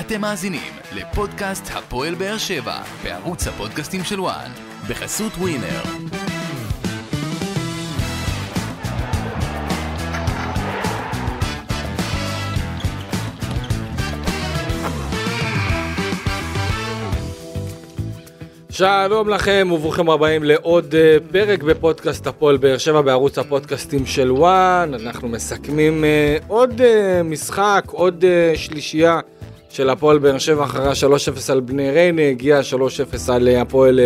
אתם מאזינים לפודקאסט הפועל באר שבע בערוץ הפודקאסטים של וואן בחסות ווינר. שלום לכם וברוכים הבאים לעוד אה, פרק בפודקאסט הפועל באר שבע בערוץ הפודקאסטים של וואן. אנחנו מסכמים אה, עוד אה, משחק, עוד שלישייה של הפועל באר שבע אחרי 3-0 על בני ריינה, הגיע 3-0 על הפועל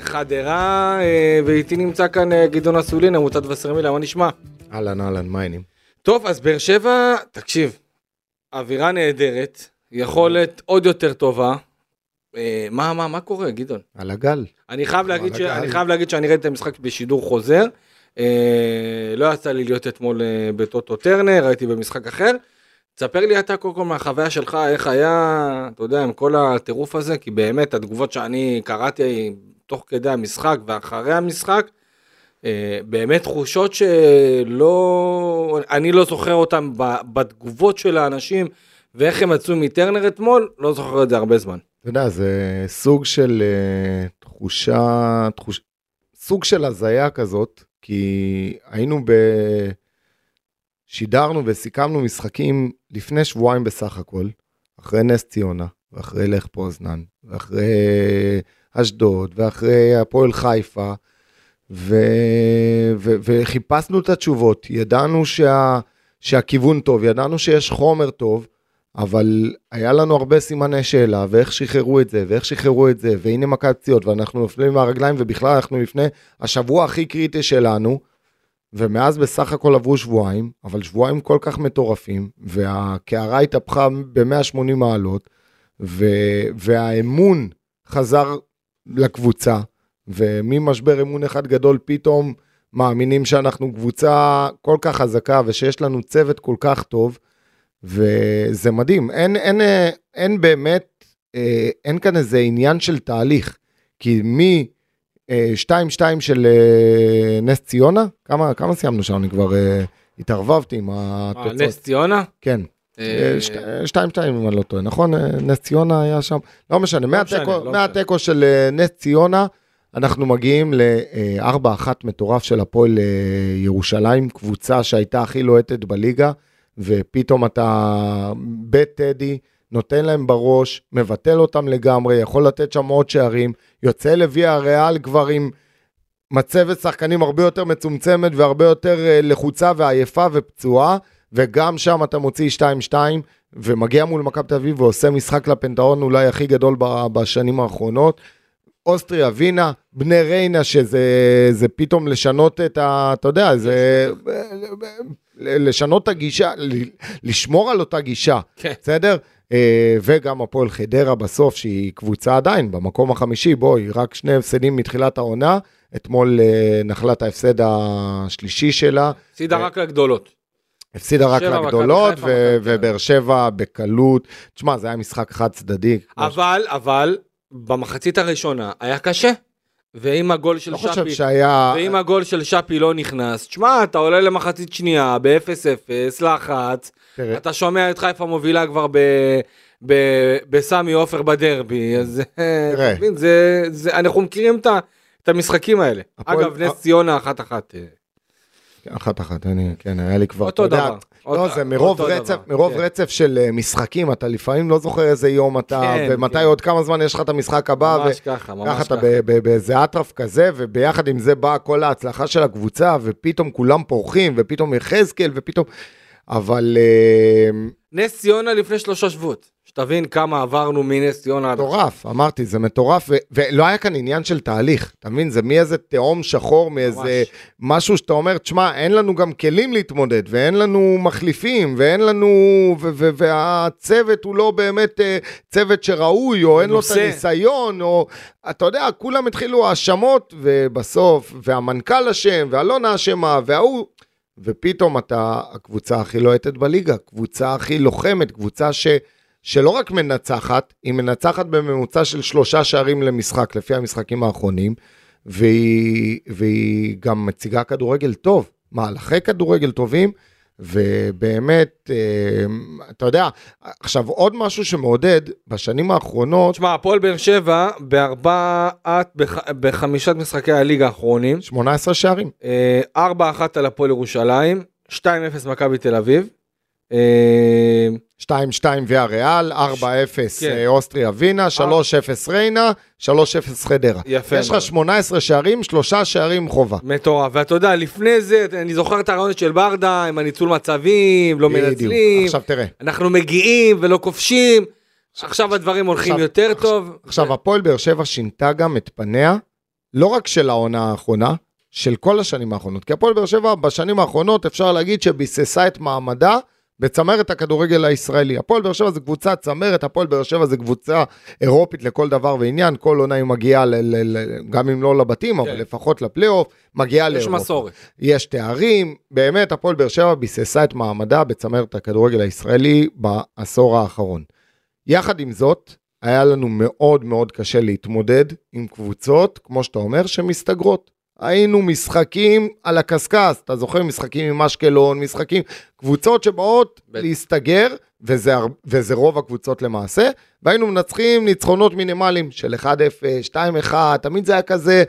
חדרה, ואיתי נמצא כאן גדעון אסולין, עמותת וסרמילה, מה נשמע? אהלן אהלן, מה העניינים? טוב, אז באר שבע, תקשיב, אווירה נהדרת, יכולת עוד יותר טובה. אה, מה, מה, מה קורה, גדעון? על הגל. אני חייב, להגיד, ש... אני חייב להגיד שאני ראיתי את המשחק בשידור חוזר. אה, לא יצא לי להיות אתמול אה, בטוטו טרנר, הייתי במשחק אחר. תספר לי אתה קודם כל מהחוויה שלך, איך היה, אתה יודע, עם כל הטירוף הזה, כי באמת התגובות שאני קראתי תוך כדי המשחק ואחרי המשחק, אה, באמת תחושות שלא, אני לא זוכר אותן בתגובות של האנשים ואיך הם יצאו מטרנר אתמול, לא זוכר את זה הרבה זמן. אתה יודע, זה סוג של uh, תחושה, תחוש... סוג של הזיה כזאת, כי היינו ב... שידרנו וסיכמנו משחקים לפני שבועיים בסך הכל, אחרי נס ציונה, ואחרי לך פוזנן, ואחרי אשדוד, ואחרי הפועל חיפה, ו... ו... וחיפשנו את התשובות, ידענו שה... שהכיוון טוב, ידענו שיש חומר טוב, אבל היה לנו הרבה סימני שאלה, ואיך שחררו את זה, ואיך שחררו את זה, והנה מכת פציעות, ואנחנו נופלים מהרגליים, ובכלל אנחנו לפני השבוע הכי קריטי שלנו, ומאז בסך הכל עברו שבועיים, אבל שבועיים כל כך מטורפים, והקערה התהפכה ב-180 מעלות, ו- והאמון חזר לקבוצה, וממשבר אמון אחד גדול פתאום מאמינים שאנחנו קבוצה כל כך חזקה ושיש לנו צוות כל כך טוב, וזה מדהים. אין, אין, אין באמת, אה, אין כאן איזה עניין של תהליך, כי מי... אה, 2-2 של אה, נס ציונה, כמה, כמה סיימנו שם? אני כבר אה, התערבבתי עם התוצאות. נס ציונה? כן. 2-2 אם אני לא טועה, נכון? נס ציונה היה שם, לא משנה, לא לא מהתיקו של נס ציונה, אנחנו מגיעים ל-4-1 מטורף של הפועל ירושלים, קבוצה שהייתה הכי לוהטת בליגה, ופתאום אתה בטדי, נותן להם בראש, מבטל אותם לגמרי, יכול לתת שם עוד שערים, יוצא לוי הריאל כבר עם מצבת שחקנים הרבה יותר מצומצמת והרבה יותר אה, לחוצה ועייפה ופצועה, וגם שם אתה מוציא 2-2 ומגיע מול מכבי תל אביב ועושה משחק לפנתאון אולי הכי גדול בשנים האחרונות. אוסטריה, וינה, בני ריינה, שזה פתאום לשנות את ה... אתה יודע, זה... לשנות את הגישה, לשמור על אותה גישה, כן. בסדר? אה, וגם הפועל חדרה בסוף, שהיא קבוצה עדיין במקום החמישי, בואי, רק שני הפסדים מתחילת העונה, אתמול אה, נחלת ההפסד השלישי שלה. הפסידה רק לגדולות. הפסידה רק לגדולות, ובאר שבע בקלות. תשמע, זה היה משחק חד צדדי. אבל, אבל, במחצית הראשונה היה קשה. ואם הגול של לא שפי, שהיה... ואם הגול של שפי לא נכנס, תשמע, אתה עולה למחצית שנייה ב-0-0, לחץ, תראה. אתה שומע את חיפה מובילה כבר ב... בסמי עופר בדרבי, אז תראה. זה, זה, אנחנו מכירים את המשחקים האלה. הפועל... אגב, נס ציונה אחת-אחת. אה. אחת אחת, אני, כן, היה לי כבר, אותו דבר. לא, זה מרוב רצף, מרוב כן. רצף של אה, משחקים, אתה לפעמים לא זוכר איזה יום אתה, כן, ומתי כן. עוד כמה זמן יש לך את המשחק הבא, ממש ככה, ממש ככה. אתה באיזה אטרף כזה, וביחד עם זה באה כל ההצלחה של הקבוצה, ופתאום כולם פורחים, ופתאום יחזקאל, ופתאום, אבל... אה, נס ציונה לפני שלושה שבועות. שתבין כמה עברנו מנס ציונה. מטורף, אמרתי, זה מטורף, ו- ולא היה כאן עניין של תהליך, אתה מבין? זה מאיזה תהום שחור, מאיזה ממש. משהו שאתה אומר, תשמע, אין לנו גם כלים להתמודד, ואין לנו מחליפים, ואין לנו, ו- ו- והצוות הוא לא באמת uh, צוות שראוי, או אין לו את הניסיון, או, אתה יודע, כולם התחילו האשמות, ובסוף, והמנכ"ל אשם, ואלונה אשמה, וההוא... ופתאום אתה הקבוצה הכי לוהטת בליגה, קבוצה הכי לוחמת, קבוצה ש... שלא רק מנצחת, היא מנצחת בממוצע של שלושה שערים למשחק, לפי המשחקים האחרונים, והיא, והיא גם מציגה כדורגל טוב, מהלכי כדורגל טובים, ובאמת, אה, אתה יודע, עכשיו עוד משהו שמעודד, בשנים האחרונות, תשמע, הפועל באר שבע בארבעת, בח- בחמישת משחקי הליגה האחרונים, 18 שערים. אה, 4-1 על הפועל ירושלים, 2-0 מכבי תל אביב. אה, 2-2 ויה ריאל, 4-0 כן. אה, אוסטריה ווינה, 3-0 ריינה, 3-0 חדרה. יפה יש לך מאוד. 18 שערים, שלושה שערים חובה. מטורף, ואתה יודע, לפני זה, אני זוכר את הרעיונות של ברדה, עם הניצול מצבים, לא. מנצלים, עכשיו תראה, אנחנו מגיעים ולא כובשים, עכשיו הדברים הולכים עכשיו- יותר עכשיו- טוב. עכשיו הפועל באר שבע שינתה גם את פניה, לא רק של העונה האחרונה, של כל השנים האחרונות. כי הפועל באר שבע בשנים האחרונות אפשר להגיד שביססה את מעמדה בצמרת הכדורגל הישראלי. הפועל באר שבע זה קבוצה צמרת, הפועל באר שבע זה קבוצה אירופית לכל דבר ועניין, כל עונה היא מגיעה, ל- ל- ל- גם אם לא לבתים, אבל כן. לפחות לפלייאוף, מגיעה יש לאירופה. מסורת. יש תארים, באמת הפועל באר שבע ביססה את מעמדה בצמרת הכדורגל הישראלי בעשור האחרון. יחד עם זאת, היה לנו מאוד מאוד קשה להתמודד עם קבוצות, כמו שאתה אומר, שמסתגרות. היינו משחקים על הקשקש, אתה זוכר משחקים עם אשקלון, משחקים, קבוצות שבאות בטח. להסתגר, וזה, וזה רוב הקבוצות למעשה, והיינו מנצחים ניצחונות מינימליים של 1-0, 2-1, תמיד זה היה כזה,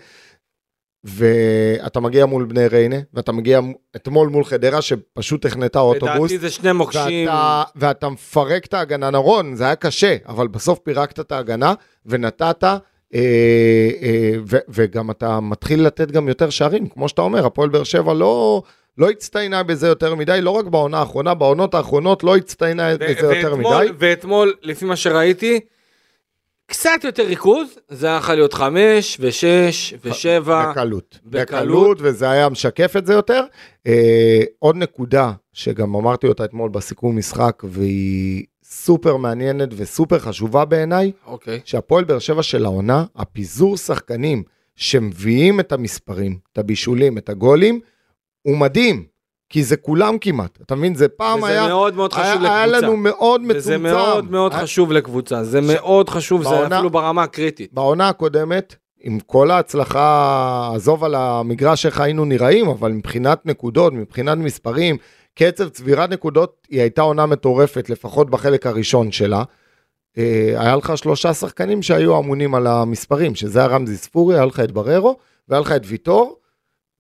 ואתה מגיע מול בני ריינה, ואתה מגיע אתמול מול חדרה שפשוט החנתה אוטובוס, לדעתי זה שני מוקשים. ואתה, ואתה מפרק את ההגנה, נכון, זה היה קשה, אבל בסוף פירקת את ההגנה ונתת, ו, וגם אתה מתחיל לתת גם יותר שערים, כמו שאתה אומר, הפועל באר שבע לא... לא הצטיינה בזה יותר מדי, לא רק בעונה האחרונה, בעונות האחרונות לא הצטיינה ו- בזה יותר ואתמול- מדי. ואתמול, לפי מה שראיתי, קצת יותר ריכוז, זה היה יכול להיות חמש, ושש, ושבע. בקלות. בקלות. בקלות, וזה היה משקף את זה יותר. אה, עוד נקודה, שגם אמרתי אותה אתמול בסיכום משחק, והיא סופר מעניינת וסופר חשובה בעיניי, אוקיי. שהפועל באר שבע של העונה, הפיזור שחקנים שמביאים את המספרים, את הבישולים, את הגולים, הוא מדהים. כי זה כולם כמעט, אתה מבין? זה פעם וזה היה, מאוד מאוד חשוב היה, לקבוצה. היה לנו מאוד מצומצם. וזה מאוד מאוד היה- חשוב לקבוצה, זה מאוד חשוב, זה בעונה- אפילו ברמה הקריטית. בעונה הקודמת, עם כל ההצלחה, עזוב על המגרש איך היינו נראים, אבל מבחינת נקודות, מבחינת מספרים, קצב צבירת נקודות, היא הייתה עונה מטורפת, לפחות בחלק הראשון שלה. אה, היה לך שלושה שחקנים שהיו אמונים על המספרים, שזה היה רמזי ספורי, היה לך את בררו, והיה לך את ויטור,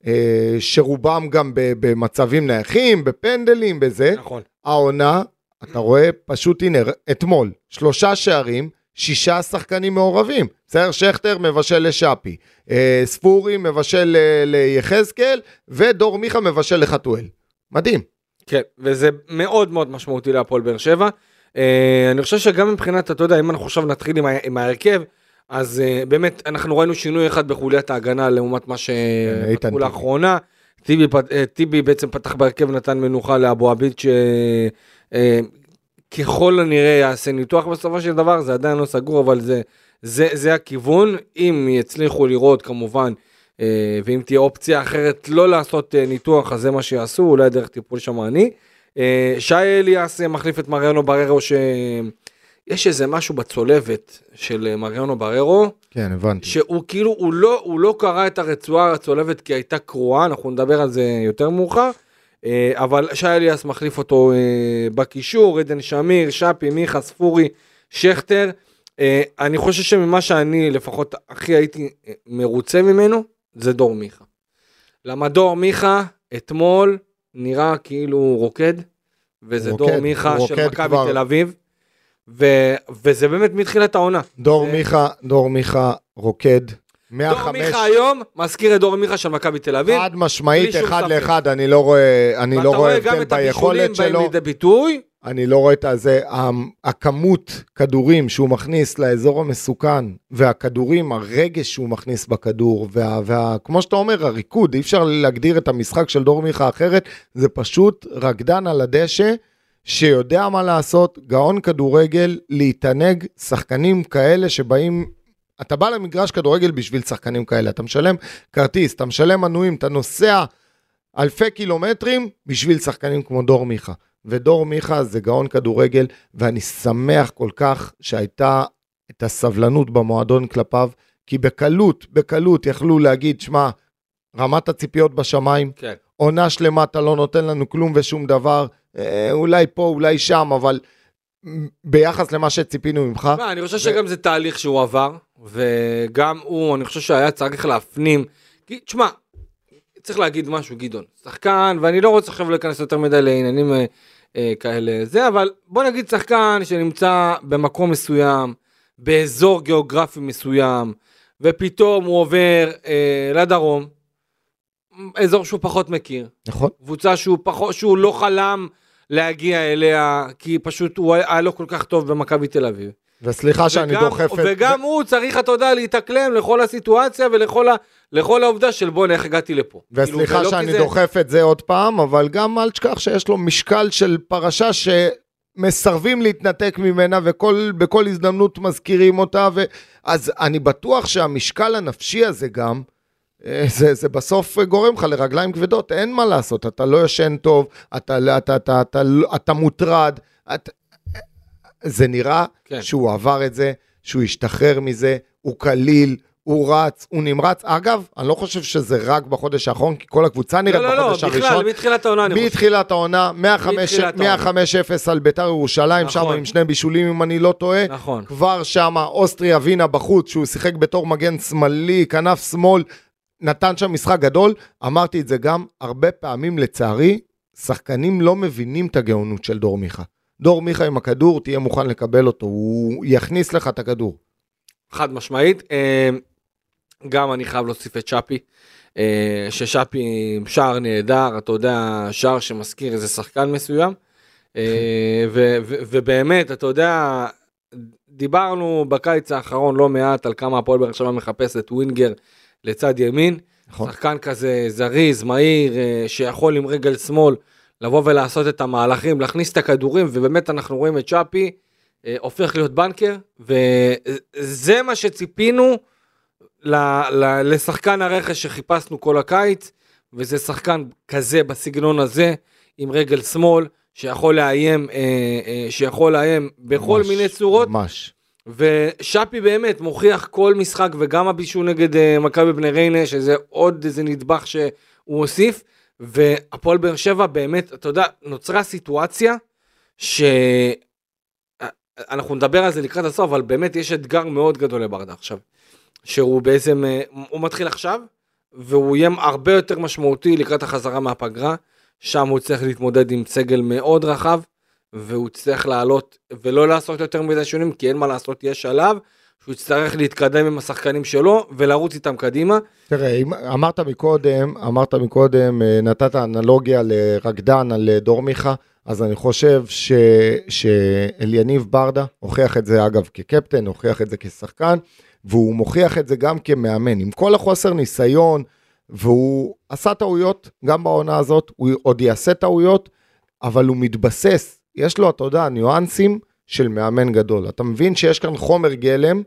אה, שרובם גם במצבים נייחים, בפנדלים, בזה. נכון. העונה, אתה רואה, פשוט הנה, אתמול, שלושה שערים, שישה שחקנים מעורבים. בסדר, שכטר מבשל לשאפי, אה, ספורי מבשל ל- ליחזקאל, ודור מיכה מבשל לחתואל. מדהים. כן, וזה מאוד מאוד משמעותי להפועל באר שבע. אה, אני חושב שגם מבחינת, אתה יודע, אם אנחנו עכשיו נתחיל עם, עם ההרכב, אז אה, באמת, אנחנו ראינו שינוי אחד בחוליית ההגנה לעומת מה שפתחו. לאחרונה. טיבי, אה, טיבי בעצם פתח בהרכב, נתן מנוחה לאבו עביד, שככל הנראה יעשה ניתוח בסופו של דבר, זה עדיין לא סגור, אבל זה, זה, זה הכיוון. אם יצליחו לראות, כמובן, אה, ואם תהיה אופציה אחרת לא לעשות אה, ניתוח, אז זה מה שיעשו, אולי דרך טיפול שמרני. אה, שי אליאס אה, מחליף את מריאנו בררו, שיש איזה משהו בצולבת של אה, מריאנו בררו, כן, הבנתי. שהוא כאילו, הוא לא, הוא לא קרא את הרצועה הצולבת כי הייתה קרועה, אנחנו נדבר על זה יותר מאוחר. אה, אבל שי אליאס מחליף אותו אה, בקישור, עדן שמיר, שפי, מיכה, ספורי, שכטר. אה, אני חושב שממה שאני לפחות הכי הייתי מרוצה ממנו, זה דור מיכה. למה דור מיכה אתמול נראה כאילו הוא רוקד, וזה הוא דור רוקד, מיכה של רוקד מכבי. תל אביב, ו, וזה באמת מתחילת העונה. דור זה- מיכה, דור מיכה רוקד. דור 105, מיכה היום מזכיר את דור מיכה של מכבי תל אביב. חד משמעית, אחד. לאחד, אני לא רואה, אני לא ואתה רואה רואה גם הבדל את הבישולים ביכולת באים שלו. לידי ביטוי. אני לא רואה את הזה, הכמות כדורים שהוא מכניס לאזור המסוכן, והכדורים, הרגש שהוא מכניס בכדור, וה, וה, כמו שאתה אומר, הריקוד, אי אפשר להגדיר את המשחק של דור מיכה אחרת, זה פשוט רקדן על הדשא, שיודע מה לעשות, גאון כדורגל, להתענג, שחקנים כאלה שבאים... אתה בא למגרש כדורגל בשביל שחקנים כאלה, אתה משלם כרטיס, אתה משלם מנויים, אתה נוסע אלפי קילומטרים בשביל שחקנים כמו דור מיכה. ודור מיכה זה גאון כדורגל, ואני שמח כל כך שהייתה את הסבלנות במועדון כלפיו, כי בקלות, בקלות יכלו להגיד, שמע, רמת הציפיות בשמיים, כן. עונה שלמה אתה לא נותן לנו כלום ושום דבר, אה, אולי פה, אולי שם, אבל ביחס למה שציפינו ממך. מה, אני חושב שגם זה תהליך שהוא עבר, וגם הוא, אני חושב שהיה צריך להפנים. כי, תשמע, צריך להגיד משהו, גדעון. שחקן, ואני לא רוצה עכשיו להיכנס יותר מדי לעניינים אה, אה, כאלה זה, אבל בוא נגיד שחקן שנמצא במקום מסוים, באזור גיאוגרפי מסוים, ופתאום הוא עובר אה, לדרום, אזור שהוא פחות מכיר. נכון. קבוצה שהוא, פחות, שהוא לא חלם להגיע אליה, כי פשוט הוא היה לא כל כך טוב במכבי תל אביב. וסליחה שאני וגם, דוחף את... וגם הוא צריך, אתה יודע, להתאקלם לכל הסיטואציה ולכל ה, לכל העובדה של בוא'נה, איך הגעתי לפה. וסליחה כאילו, ולא שאני כי זה- דוחף את זה עוד פעם, אבל גם אל תשכח שיש לו משקל של פרשה שמסרבים להתנתק ממנה ובכל הזדמנות מזכירים אותה, ו... אז אני בטוח שהמשקל הנפשי הזה גם, אה, זה, זה בסוף גורם לך לרגליים כבדות, אין מה לעשות, אתה לא ישן טוב, אתה, אתה, אתה, אתה, אתה, אתה מוטרד, אתה, זה נראה כן. שהוא עבר את זה, שהוא השתחרר מזה, הוא קליל, הוא רץ, הוא נמרץ. אגב, אני לא חושב שזה רק בחודש האחרון, כי כל הקבוצה נראית לא, לא, לא, בחודש בכלל, הראשון. מתחילת העונה אני חושב. מתחילת העונה, 105 מתחילת העונה. 105-0 על ביתר ירושלים, שם נכון. עם שני בישולים אם אני לא טועה. נכון. כבר שמה אוסטריה ווינה בחוץ, שהוא שיחק בתור מגן שמאלי, כנף שמאל, נתן שם משחק גדול. אמרתי את זה גם, הרבה פעמים לצערי, שחקנים לא מבינים את הגאונות של דור מיכה. דור מיכה עם הכדור, תהיה מוכן לקבל אותו, הוא יכניס לך את הכדור. חד משמעית. אה, גם אני חייב להוסיף את שפי, אה, ששפי עם שער נהדר, אתה יודע, שער שמזכיר איזה שחקן מסוים. אה, ו- ו- ובאמת, אתה יודע, דיברנו בקיץ האחרון לא מעט על כמה הפועל באר שבע מחפשת ווינגר לצד ימין. נכון. שחקן כזה זריז, מהיר, שיכול עם רגל שמאל לבוא ולעשות את המהלכים, להכניס את הכדורים, ובאמת אנחנו רואים את צ'אפי אה, הופך להיות בנקר, וזה מה שציפינו ל, ל, לשחקן הרכש שחיפשנו כל הקיץ, וזה שחקן כזה בסגנון הזה, עם רגל שמאל, שיכול לאיים, אה, אה, שיכול לאיים בכל ממש, מיני צורות. ממש. ושאפי באמת מוכיח כל משחק וגם הבישול נגד אה, מכבי בני ריינה שזה עוד איזה נדבך שהוא הוסיף והפועל באר שבע באמת אתה יודע נוצרה סיטואציה שאנחנו נדבר על זה לקראת הסוף אבל באמת יש אתגר מאוד גדול לברדה עכשיו שהוא בעצם אה, הוא מתחיל עכשיו והוא יהיה הרבה יותר משמעותי לקראת החזרה מהפגרה שם הוא צריך להתמודד עם סגל מאוד רחב והוא יצטרך לעלות ולא לעשות יותר מדי שונים כי אין מה לעשות יש שלב שהוא יצטרך להתקדם עם השחקנים שלו ולרוץ איתם קדימה. תראה, אמרת מקודם, אמרת מקודם, אה, נתת אנלוגיה לרקדן על אה, דור מיכה, אז אני חושב ש, שאליניב ברדה הוכיח את זה אגב כקפטן, הוכיח את זה כשחקן, והוא מוכיח את זה גם כמאמן. עם כל החוסר ניסיון, והוא עשה טעויות גם בעונה הזאת, הוא עוד יעשה טעויות, אבל הוא מתבסס, יש לו, אתה יודע, ניואנסים של מאמן גדול. אתה מבין שיש כאן חומר גלם,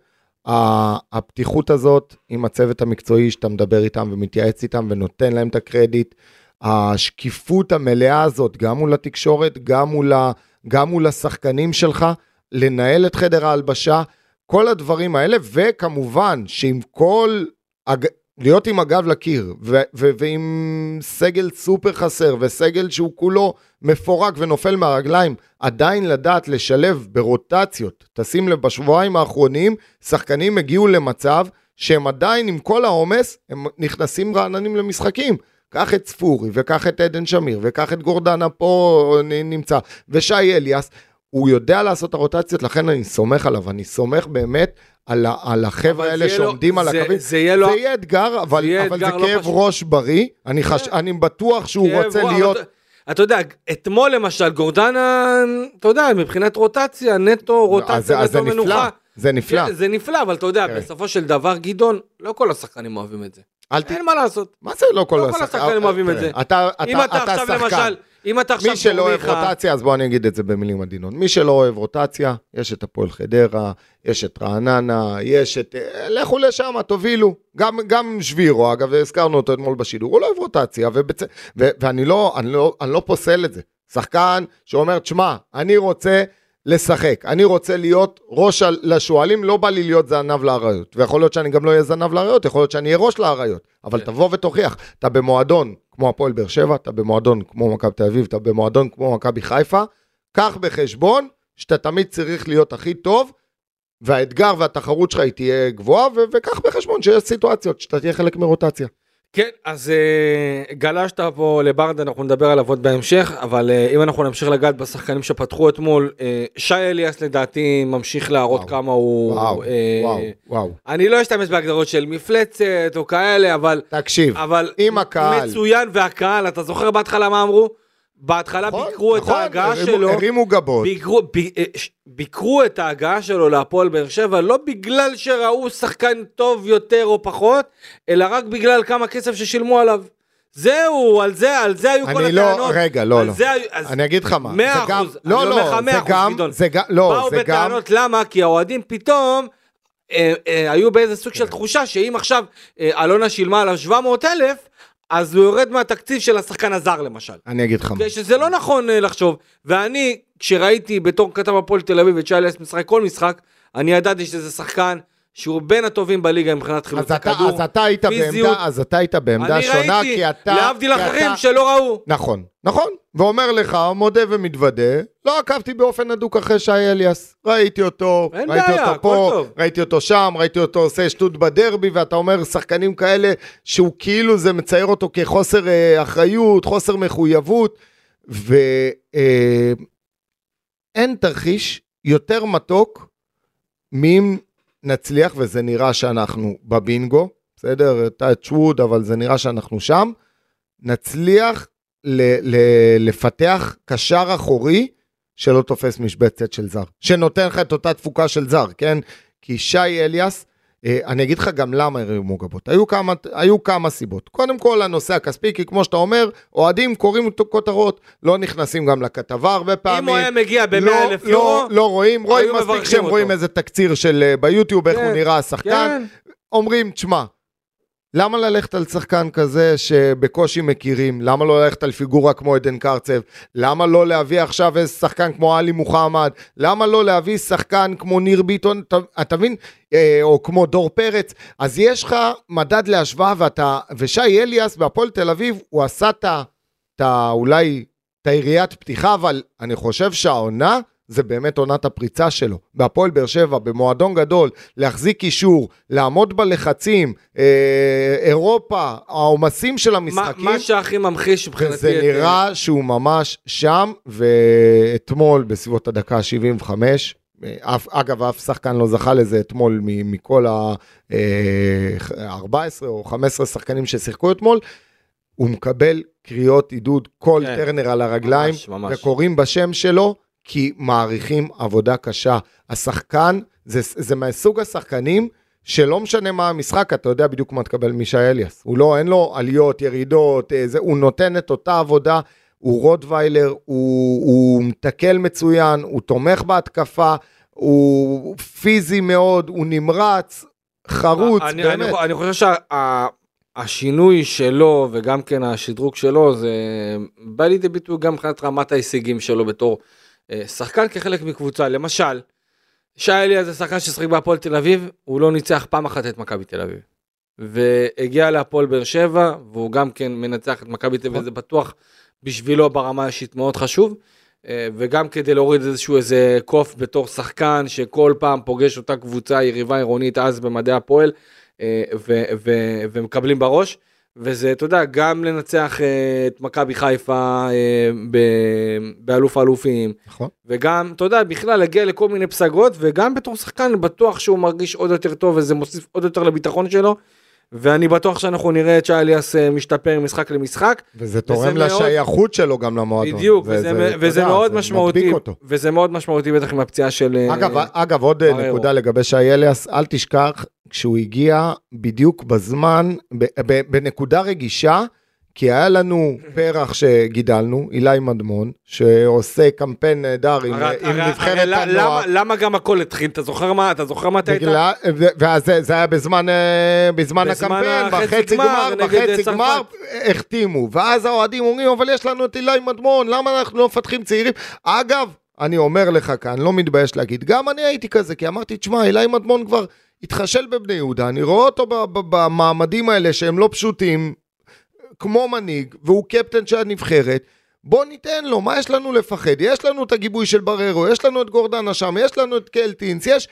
הפתיחות הזאת עם הצוות המקצועי שאתה מדבר איתם ומתייעץ איתם ונותן להם את הקרדיט, השקיפות המלאה הזאת, גם מול התקשורת, גם מול, ה, גם מול השחקנים שלך, לנהל את חדר ההלבשה, כל הדברים האלה, וכמובן שעם כל. להיות עם הגב לקיר, ו- ו- ועם סגל סופר חסר, וסגל שהוא כולו מפורק ונופל מהרגליים, עדיין לדעת לשלב ברוטציות. תשים לב, בשבועיים האחרונים, שחקנים הגיעו למצב שהם עדיין עם כל העומס, הם נכנסים רעננים למשחקים. קח את ספורי, וקח את עדן שמיר, וקח את גורדנה פה נמצא, ושי אליאס. הוא יודע לעשות את הרוטציות, לכן אני סומך עליו, אני סומך באמת על, על החבר'ה האלה זה יהיה לו- שעומדים על זה- הקווים. זה יהיה לו- זה יהיה אתגר, אבל, יהיה אבל אתגר זה לא כאב פשוט. ראש בריא, אני, חש... אני בטוח שהוא רוצה ראש, להיות... אבל אתה- אתה יודע, אתמול למשל גורדנה, אתה יודע, מבחינת רוטציה, נטו אז, רוטציה, זה- אז זה נטו נפלא, מנוחה. זה נפלא. כן, זה נפלא, אבל אתה יודע, תראה. בסופו של דבר, גדעון, לא כל השחקנים אוהבים את זה. ת... אין מה לעשות. מה זה לא כל לא כל השחקנים אוהבים את זה. אתה, אתה, אם אתה עכשיו שחקן. למשל, אם אתה עכשיו מי שלא אוהב מיכה- רוטציה, אז בוא אני אגיד את זה במילים עדינות. מי שלא אוהב רוטציה, יש את הפועל חדרה, יש את רעננה, יש את... אה, לכו לשם, תובילו. גם, גם שבירו, אגב, הזכרנו אותו אתמול בשידור, הוא לא אוהב רוטציה, ובצ... ו... ואני לא, אני לא, אני לא פוסל את זה. שחקן שאומר, תשמע, אני רוצה לשחק. אני רוצה להיות ראש לשועלים, לא בא לי להיות זנב לאריות. ויכול להיות שאני גם לא אהיה זנב לאריות, יכול להיות שאני אהיה ראש לאריות. אבל כן. תבוא ותוכיח, אתה במועדון כמו הפועל באר שבע, אתה במועדון כמו מכבי תל אביב, אתה במועדון כמו מכבי חיפה, קח בחשבון שאתה תמיד צריך להיות הכי טוב, והאתגר והתחרות שלך היא תהיה גבוהה, ו- וקח בחשבון שיש סיטואציות שאתה תהיה חלק מרוטציה. כן, אז אה, גלשת פה לברדה, אנחנו נדבר עליו עוד בהמשך, אבל אה, אם אנחנו נמשיך לגעת בשחקנים שפתחו אתמול, אה, שי אליאס לדעתי ממשיך להראות וואו. כמה הוא... וואו, אה, וואו, וואו. אני לא אשתמש בהגדרות של מפלצת או כאלה, אבל... תקשיב, אבל עם הקהל. מצוין והקהל, אתה זוכר בהתחלה מה אמרו? בהתחלה נכון, ביקרו את נכון, ההגעה הרימו- שלו, הרימו גבות. ביקרו, ב, אה, ביקרו את ההגעה שלו להפועל באר שבע לא בגלל שראו שחקן טוב יותר או פחות, אלא רק בגלל כמה כסף ששילמו עליו. זהו, על זה, על זה היו כל אני לא, הטענות. רגע, לא, לא. זה אז אני אגיד לך מה, מאה זה גם, אחוז, לא, אני אומר לך לא, מאה זה אחוז, גם, גדעון. זה גם, לא, באו זה גם, בטענות, למה? כי האוהדים פתאום אה, אה, היו באיזה סוג של תחושה שאם עכשיו אה, אלונה שילמה עליו 700 אלף, אז הוא יורד מהתקציב של השחקן הזר למשל. אני אגיד לך מה, שזה לא נכון אה, לחשוב. ואני, כשראיתי בתור כתב הפועל תל אביב את שי משחק כל משחק, אני ידעתי שזה שחקן שהוא בין הטובים בליגה מבחינת אז חילוצי אתה, כדור. אז אתה היית. בעמדה, אז אתה היית בעמדה אני שונה, ראיתי, כי אתה, להבדיל כי אחרים אתה- שלא ראו. נכון, נכון, ואומר לך, מודה ומתוודה, לא עקבתי באופן הדוק אחרי שי אליאס, ראיתי אותו, ראיתי בעיה, אותו פה, טוב. ראיתי אותו שם, ראיתי אותו עושה שטות בדרבי, ואתה אומר, שחקנים כאלה, שהוא כאילו זה מצייר אותו כחוסר אה, אחריות, חוסר מחויבות, ואין תרחיש יותר מתוק מאם נצליח, וזה נראה שאנחנו בבינגו, בסדר? טאץ' ווד, אבל זה נראה שאנחנו שם, נצליח ל- ל- לפתח קשר אחורי שלא תופס משבצת של זר, שנותן לך את אותה תפוקה של זר, כן? כי שי אליאס, אני אגיד לך גם למה הרימו גבות. היו כמה, היו כמה סיבות. קודם כל, הנושא הכספי, כי כמו שאתה אומר, אוהדים קוראים כותרות, לא נכנסים גם לכתבה הרבה פעמים. אם הוא היה מגיע ב-100 לא, אלף לא, יורו, לא רואים, רואים היו מספיק שהם אותו. רואים איזה תקציר של אה, ביוטיוב, איך כן, הוא נראה השחקן. כן. אומרים, תשמע, למה ללכת על שחקן כזה שבקושי מכירים? למה לא ללכת על פיגורה כמו עדן קרצב? למה לא להביא עכשיו איזה שחקן כמו עלי מוחמד? למה לא להביא שחקן כמו ניר ביטון? אתה, אתה מבין? אה, או כמו דור פרץ. אז יש לך מדד להשוואה, ואתה, ושי אליאס בהפועל תל אביב, הוא עשה את ה... אולי את היריית פתיחה, אבל אני חושב שהעונה זה באמת עונת הפריצה שלו. בהפועל באר שבע, במועדון גדול, להחזיק אישור, לעמוד בלחצים, אה, אירופה, העומסים של מה- המשחקים, מה שהכי ממחיש מבחינתי... וזה את- אה, נראה שהוא ממש שם, ואתמול בסביבות הדקה ה-75, אף, אגב, אף שחקן לא זכה לזה אתמול מכל ה-14 או 15 שחקנים ששיחקו אתמול, הוא מקבל קריאות עידוד כל כן. טרנר על הרגליים, ממש, ממש. וקוראים בשם שלו, כי מעריכים עבודה קשה. השחקן, זה, זה מהסוג השחקנים שלא משנה מה המשחק, אתה יודע בדיוק מה תקבל משי אליאס. הוא לא, אין לו עליות, ירידות, אה, זה, הוא נותן את אותה עבודה, הוא רוטוויילר, הוא, הוא מתקל מצוין, הוא תומך בהתקפה, הוא פיזי מאוד, הוא נמרץ, חרוץ, אני, באמת. אני, אני חושב שהשינוי שלו וגם כן השדרוג שלו זה בא לידי ביטוי גם מבחינת רמת ההישגים שלו בתור שחקן כחלק מקבוצה. למשל, שי אליאס זה שחקן ששחק בהפועל תל אביב, הוא לא ניצח פעם אחת את מכבי תל אביב. והגיע להפועל באר שבע, והוא גם כן מנצח את מכבי תל אביב, נכון. זה בטוח בשבילו ברמה האישית מאוד חשוב. אה, וגם כדי להוריד איזשהו איזה קוף בתור שחקן שכל פעם פוגש אותה קבוצה יריבה עירונית אז במדעי הפועל אה, ו- ו- ומקבלים בראש. וזה, אתה יודע, גם לנצח אה, את מכבי חיפה אה, ב- באלוף האלופים, נכון. וגם, אתה יודע, בכלל להגיע לכל מיני פסגות, וגם בתור שחקן בטוח שהוא מרגיש עוד יותר טוב, וזה מוסיף עוד יותר לביטחון שלו. ואני בטוח שאנחנו נראה את שי אליאס אה, משתפר ממשחק למשחק. וזה תורם מאוד- לשייכות שלו גם למועדון. בדיוק, זה- וזה, זה- אתה וזה יודע, מאוד זה משמעותי. וזה מאוד משמעותי בטח עם הפציעה של... אגב, אגב, עוד. נקודה לגבי שי אליאס, אל תשכח, כשהוא הגיע בדיוק בזמן, ב- ב- בנקודה רגישה, כי היה לנו פרח שגידלנו, אילי מדמון, שעושה קמפיין נהדר עם, הרי- עם הרי- הרי נבחרת למה- הנוער. למה גם הכל התחיל? אתה זוכר מה? אתה זוכר הייתה? בגלל, ו- ואז זה, היה בזמן, אה, בזמן בזמן הקמפיין, בחצי גמר נגד בחצי. גמר החתימו, ואז האוהדים אומרים, אבל יש לנו את אילי מדמון, למה אנחנו לא מפתחים צעירים? אגב, אני אומר לך כאן, לא מתבייש להגיד, גם אני הייתי כזה, כי אמרתי, תשמע, אילי מדמון כבר התחשל בבני יהודה, אני רואה אותו במעמדים האלה שהם לא פשוטים, כמו מנהיג, והוא קפטן של הנבחרת, בוא ניתן לו, מה יש לנו לפחד? יש לנו את הגיבוי של בררו, יש לנו את גורדנה שם, יש לנו את קלטינס, יש...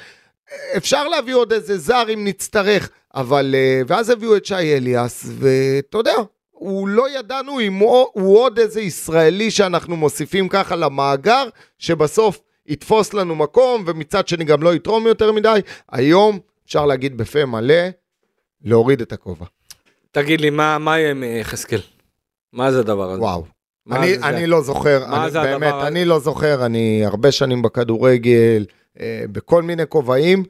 אפשר להביא עוד איזה זר אם נצטרך, אבל... אה, ואז הביאו את שי אליאס, ואתה יודע, הוא לא ידענו אם הוא, הוא עוד איזה ישראלי שאנחנו מוסיפים ככה למאגר, שבסוף יתפוס לנו מקום, ומצד שני גם לא יתרום יותר מדי. היום, אפשר להגיד בפה מלא, להוריד את הכובע. תגיד לי, מה, מה יהיה עם יחזקאל? מה זה הדבר הזה? וואו. אני, זה אני זה? לא זוכר, אני, זה באמת, הדבר אני לא זוכר, אני הרבה שנים בכדורגל, אה, בכל מיני כובעים,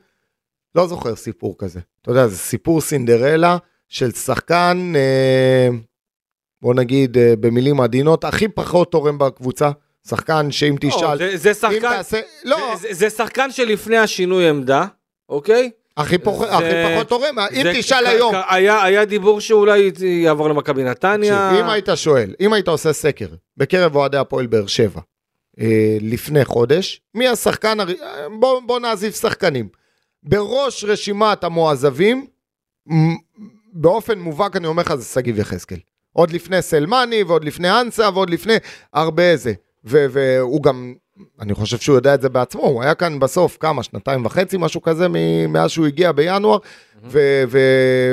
לא זוכר סיפור כזה. אתה יודע, זה סיפור סינדרלה של שחקן, אה, בוא נגיד אה, במילים עדינות, הכי פחות תורם בקבוצה. שחקן שאם לא, תשאל, זה, זה שחקן, תעשה, לא. זה, זה, זה שחקן שלפני השינוי עמדה, אוקיי? הכי, פחות תורם, אם תשאל היום. היה, דיבור שאולי יעבור למכבי נתניה. אם היית שואל, אם היית עושה סקר בקרב אוהדי הפועל באר שבע, אה, לפני חודש, מי השחקן. בוא, בוא נעזיב שחקנים. בראש רשימת המועזבים, באופן מובהק אני אומר לך, זה שגיב יחזקאל. עוד לפני סלמני, ועוד לפני אנסה, ועוד לפני הרבה זה. והוא גם אני חושב שהוא יודע את זה בעצמו, הוא היה כאן בסוף כמה, שנתיים וחצי, משהו כזה, מאז שהוא הגיע בינואר,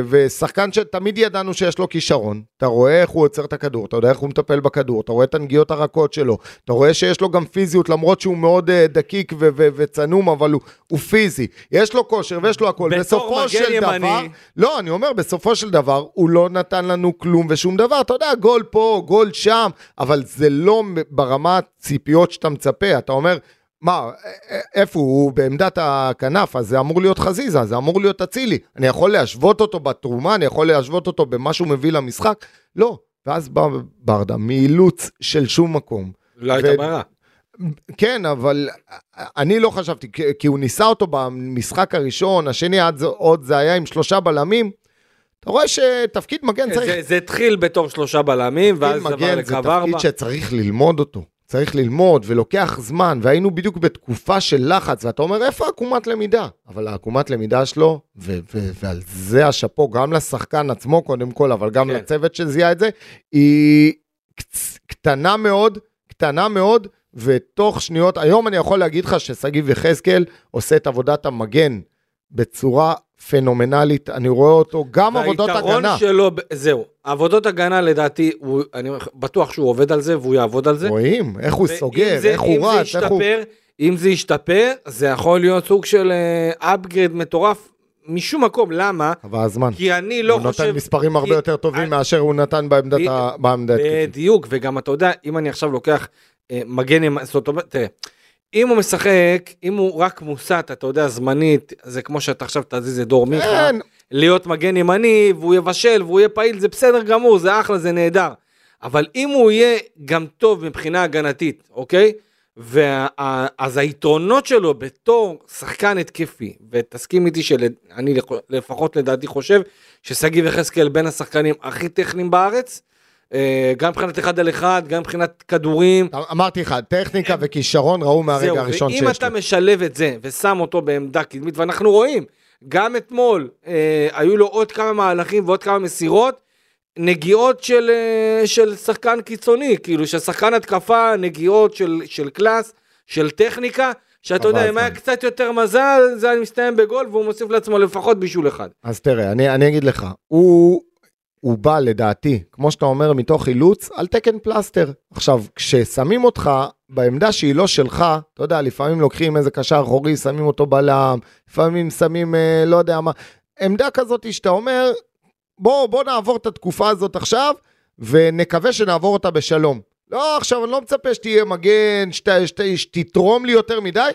ושחקן שתמיד ידענו שיש לו כישרון, אתה רואה איך הוא עוצר את הכדור, אתה יודע איך הוא מטפל בכדור, אתה רואה את הנגיעות הרכות שלו, אתה רואה שיש לו גם פיזיות, למרות שהוא מאוד uh, דקיק וצנום, אבל הוא, הוא פיזי, יש לו כושר ויש לו הכל, בסופו של ימני. דבר, לא, אני אומר, בסופו של דבר, הוא לא נתן לנו כלום ושום דבר, אתה יודע, גול פה, גול שם, אבל זה לא ברמת ציפיות שאתה מצפה, אתה אומר, מה, איפה הוא? בעמדת הכנף, אז זה אמור להיות חזיזה, זה אמור להיות אצילי. אני יכול להשוות אותו בתרומה, אני יכול להשוות אותו במה שהוא מביא למשחק? לא. ואז בא ברדה, מאילוץ של שום מקום. לא הייתה בעיה. כן, אבל אני לא חשבתי, כי הוא ניסה אותו במשחק הראשון, השני עד עוד זה היה עם שלושה בלמים. אתה רואה שתפקיד מגן צריך... זה, זה התחיל בתור שלושה בלמים, ואז עבר לקו ארבע. זה תפקיד שצריך ללמוד אותו. צריך ללמוד ולוקח זמן, והיינו בדיוק בתקופה של לחץ, ואתה אומר, איפה עקומת למידה? אבל העקומת למידה שלו, ו- ו- ועל זה השאפו, גם לשחקן עצמו קודם כל, אבל גם כן. לצוות שזיהה את זה, היא קטנה מאוד, קטנה מאוד, ותוך שניות, היום אני יכול להגיד לך ששגיב יחזקאל עושה את עבודת המגן בצורה פנומנלית, אני רואה אותו, גם עבודות הגנה. והיתרון שלו, זהו, עבודות הגנה לדעתי, הוא, אני בטוח שהוא עובד על זה והוא יעבוד על זה. רואים, איך הוא סוגר, זה, איך הוא רץ, איך הוא... אם זה ישתפר, זה יכול להיות סוג של אפגרד uh, מטורף משום מקום, למה? אבל הזמן. כי אני לא הוא חושב... הוא נותן מספרים הרבה. יותר טובים I... מאשר הוא נתן בעמדת ה... בעמדת בדיוק, וגם אתה יודע, אם אני עכשיו לוקח uh, מגן, זאת אומרת, תראה. אם הוא משחק, אם הוא רק מוסט, אתה יודע, זמנית, זה כמו שאתה עכשיו תזיז את דור מיכה, כן. להיות מגן ימני, והוא יבשל, והוא יהיה פעיל, זה בסדר גמור, זה אחלה, זה נהדר. אבל אם הוא יהיה גם טוב מבחינה הגנתית, אוקיי? ואז היתרונות שלו בתור שחקן התקפי, ותסכים איתי שאני לפחות לדעתי חושב, ששגיב יחזקאל בין השחקנים הכי טכניים בארץ, גם מבחינת אחד על אחד, גם מבחינת כדורים. אמרתי לך, טכניקה וכישרון ראו מהרגע הראשון שיש לו. ואם אתה משלב את זה ושם אותו בעמדה קדמית, ואנחנו רואים, גם אתמול אה, היו לו עוד כמה מהלכים ועוד כמה מסירות, נגיעות של, אה, של שחקן קיצוני, כאילו של שחקן התקפה, נגיעות של, של קלאס, של טכניקה, שאתה יודע, אם היה קצת יותר מזל, זה היה מסתיים בגול, והוא מוסיף לעצמו לפחות בישול אחד. אז תראה, אני, אני אגיד לך, הוא, הוא בא לדעתי, כמו שאתה אומר, מתוך אילוץ, על תקן פלסטר. עכשיו, כששמים אותך בעמדה שהיא לא שלך, אתה יודע, לפעמים לוקחים איזה קשר אחורי, שמים אותו בלם, לפעמים שמים, אה, לא יודע מה, עמדה כזאת שאתה אומר, בוא, בוא נעבור את התקופה הזאת עכשיו, ונקווה שנעבור אותה בשלום. לא, עכשיו אני לא מצפה שתהיה מגן, שתתרום לי יותר מדי,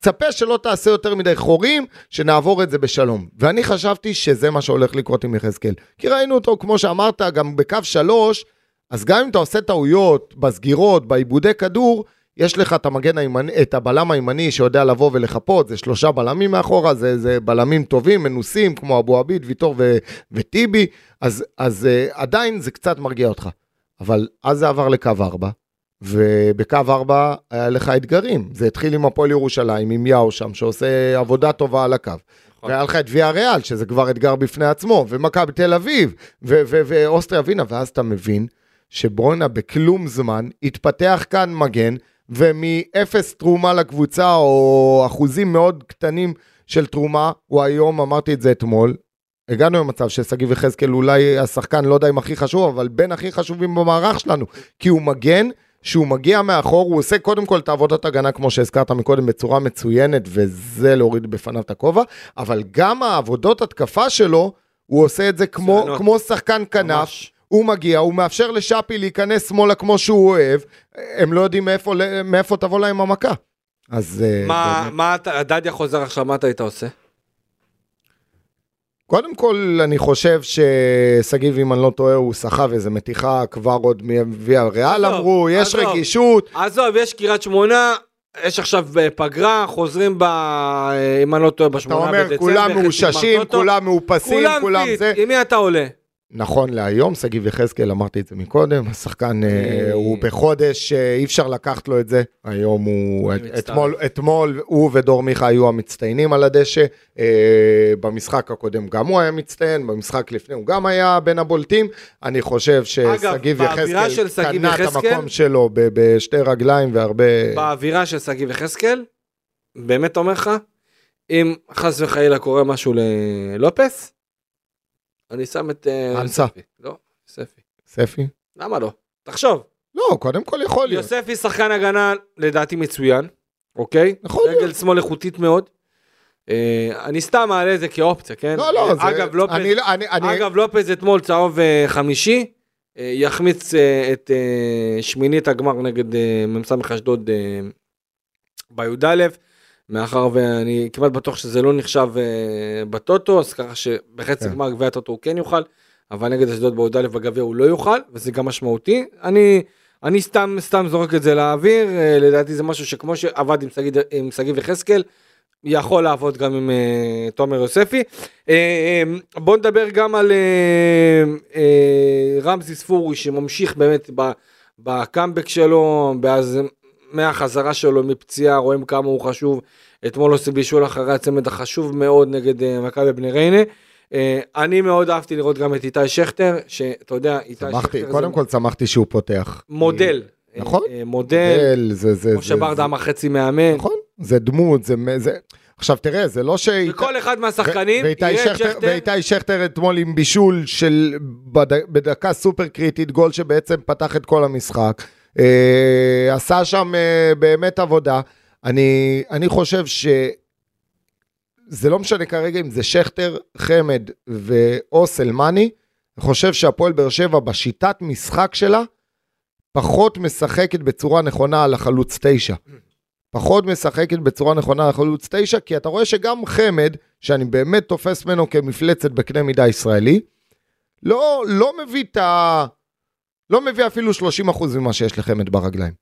צפה שלא תעשה יותר מדי חורים, שנעבור את זה בשלום. ואני חשבתי שזה מה שהולך לקרות עם יחזקאל. כי ראינו אותו, כמו שאמרת, גם בקו שלוש, אז גם אם אתה עושה טעויות בסגירות, בעיבודי כדור, יש לך את המגן הימני, את הבלם הימני שיודע לבוא ולחפות, זה שלושה בלמים מאחורה, זה, זה בלמים טובים, מנוסים, כמו אבו עביד, ויטור ו, וטיבי, אז, אז uh, עדיין זה קצת מרגיע אותך. אבל אז זה עבר לקו ארבע, ובקו 4 היה לך אתגרים. זה התחיל עם הפועל ירושלים, עם יאו שם, שעושה עבודה טובה על הקו. נכון. והיה לך את ויה ריאל, שזה כבר אתגר בפני עצמו, ומכבי תל אביב, ואוסטריה ווינה, ואז אתה מבין שברוינה בכלום זמן התפתח כאן מגן, ומאפס תרומה לקבוצה, או אחוזים מאוד קטנים של תרומה, הוא היום, אמרתי את זה אתמול, הגענו למצב ששגיב יחזקאל אולי השחקן, לא יודע אם הכי חשוב, אבל בין הכי חשובים במערך שלנו, כי הוא מגן. שהוא מגיע מאחור, הוא עושה קודם כל את העבודת הגנה, כמו שהזכרת מקודם, בצורה מצוינת, וזה להוריד בפניו את הכובע, אבל גם העבודות התקפה שלו, הוא עושה את זה כמו. כמו שחקן כנף, ממש. הוא מגיע, הוא מאפשר לשאפי להיכנס שמאלה כמו שהוא אוהב, הם לא יודעים מאיפה, מאיפה תבוא להם המכה. אז אה, מה, באמת. מה אתה, דדיה חוזר עכשיו, מה אתה היית עושה? קודם כל, אני חושב ששגיב, אם אני לא טועה, הוא סחב איזה מתיחה כבר עוד מוויה ריאל, אמרו, יש עזוב. רגישות. עזוב, יש קריית שמונה, יש עכשיו אה, פגרה, חוזרים ב... אה, אם אני לא טועה, אתה בשמונה אומר, בדצמבר. כולם חצי מאוששים, גמר טוטו. כולם מאופסים, כולם כולם זה. עם מי אתה עולה? נכון להיום, שגיב יחזקאל, אמרתי את זה מקודם, השחקן אה. הוא בחודש, אה, אי אפשר לקחת לו את זה. היום הוא. אתמול, אתמול הוא ודור מיכה היו המצטיינים על הדשא. אה, במשחק הקודם גם הוא היה מצטיין, במשחק לפני הוא גם היה בין הבולטים. אני חושב ששגיב יחזקאל קנה את המקום שלו בשתי רגליים והרבה... באווירה של שגיב יחזקאל, באמת אומר לך, אם חס וחלילה קורה משהו ללופס, אני שם את... אה, אנסה. יוספי. לא, יוספי. ספי? למה לא? תחשוב, לא, קודם כל יכול להיות. יוספי שחקן הגנה לדעתי מצוין, אוקיי? יכול להיות. רגל שמאל איכותית מאוד. אה, אני סתם מעלה את זה כאופציה, כן? לא, לא, זה... אגב, לופז, אני, לא- אני, אני, אגב, לופז אתמול צהוב אה, חמישי, יחמיץ את שמינית הגמר נגד מ"ס אשדוד בי"א, מאחר ואני כמעט בטוח שזה לא נחשב אה, בטוטו, אז ככה שבחצי כן. גמר גביע הטוטו הוא כן יוכל, אבל נגד אשדוד בי"א בגביע הוא לא יוכל, וזה גם משמעותי. אני... אני סתם סתם זורק את זה לאוויר, אה, לדעתי זה משהו שכמו שעבד עם שגיב, יחזקאל, יכול לעבוד גם עם אה, תומר יוספי. אה, אה, בוא נדבר גם על אה, אה, רמזי ספורי שממשיך באמת ב- בקאמבק שלו, ואז מהחזרה שלו מפציעה רואים כמה הוא חשוב. אתמול עושה בישול אחרי הצמד החשוב מאוד נגד אה, מכבי בני ריינה. אה, אני מאוד אהבתי לראות גם את איתי שכטר, שאתה יודע, איתי שכטר קודם זה כל שמחתי שהוא פותח. מודל. נכון. אה, אה, מודל, מודל, זה, זה, משה זה, ברדה אמר חצי מאמן. נכון, זה דמות, זה, זה... עכשיו תראה, זה לא ש... וכל אחד מהשחקנים יראה את שכטר, שכטר, ואיתי שכטר אתמול עם בישול של בד... בדקה סופר קריטית, גול שבעצם פתח את כל המשחק. אה, עשה שם אה, באמת עבודה. אני, אני חושב ש... זה לא משנה כרגע אם זה שכטר, חמד ואו סלמני, אני חושב שהפועל באר שבע בשיטת משחק שלה פחות משחקת בצורה נכונה על החלוץ תשע. פחות משחקת בצורה נכונה על החלוץ תשע, כי אתה רואה שגם חמד, שאני באמת תופס ממנו כמפלצת בקנה מידה ישראלי, לא, לא מביא את ה... לא מביא אפילו 30% ממה שיש לחמד ברגליים.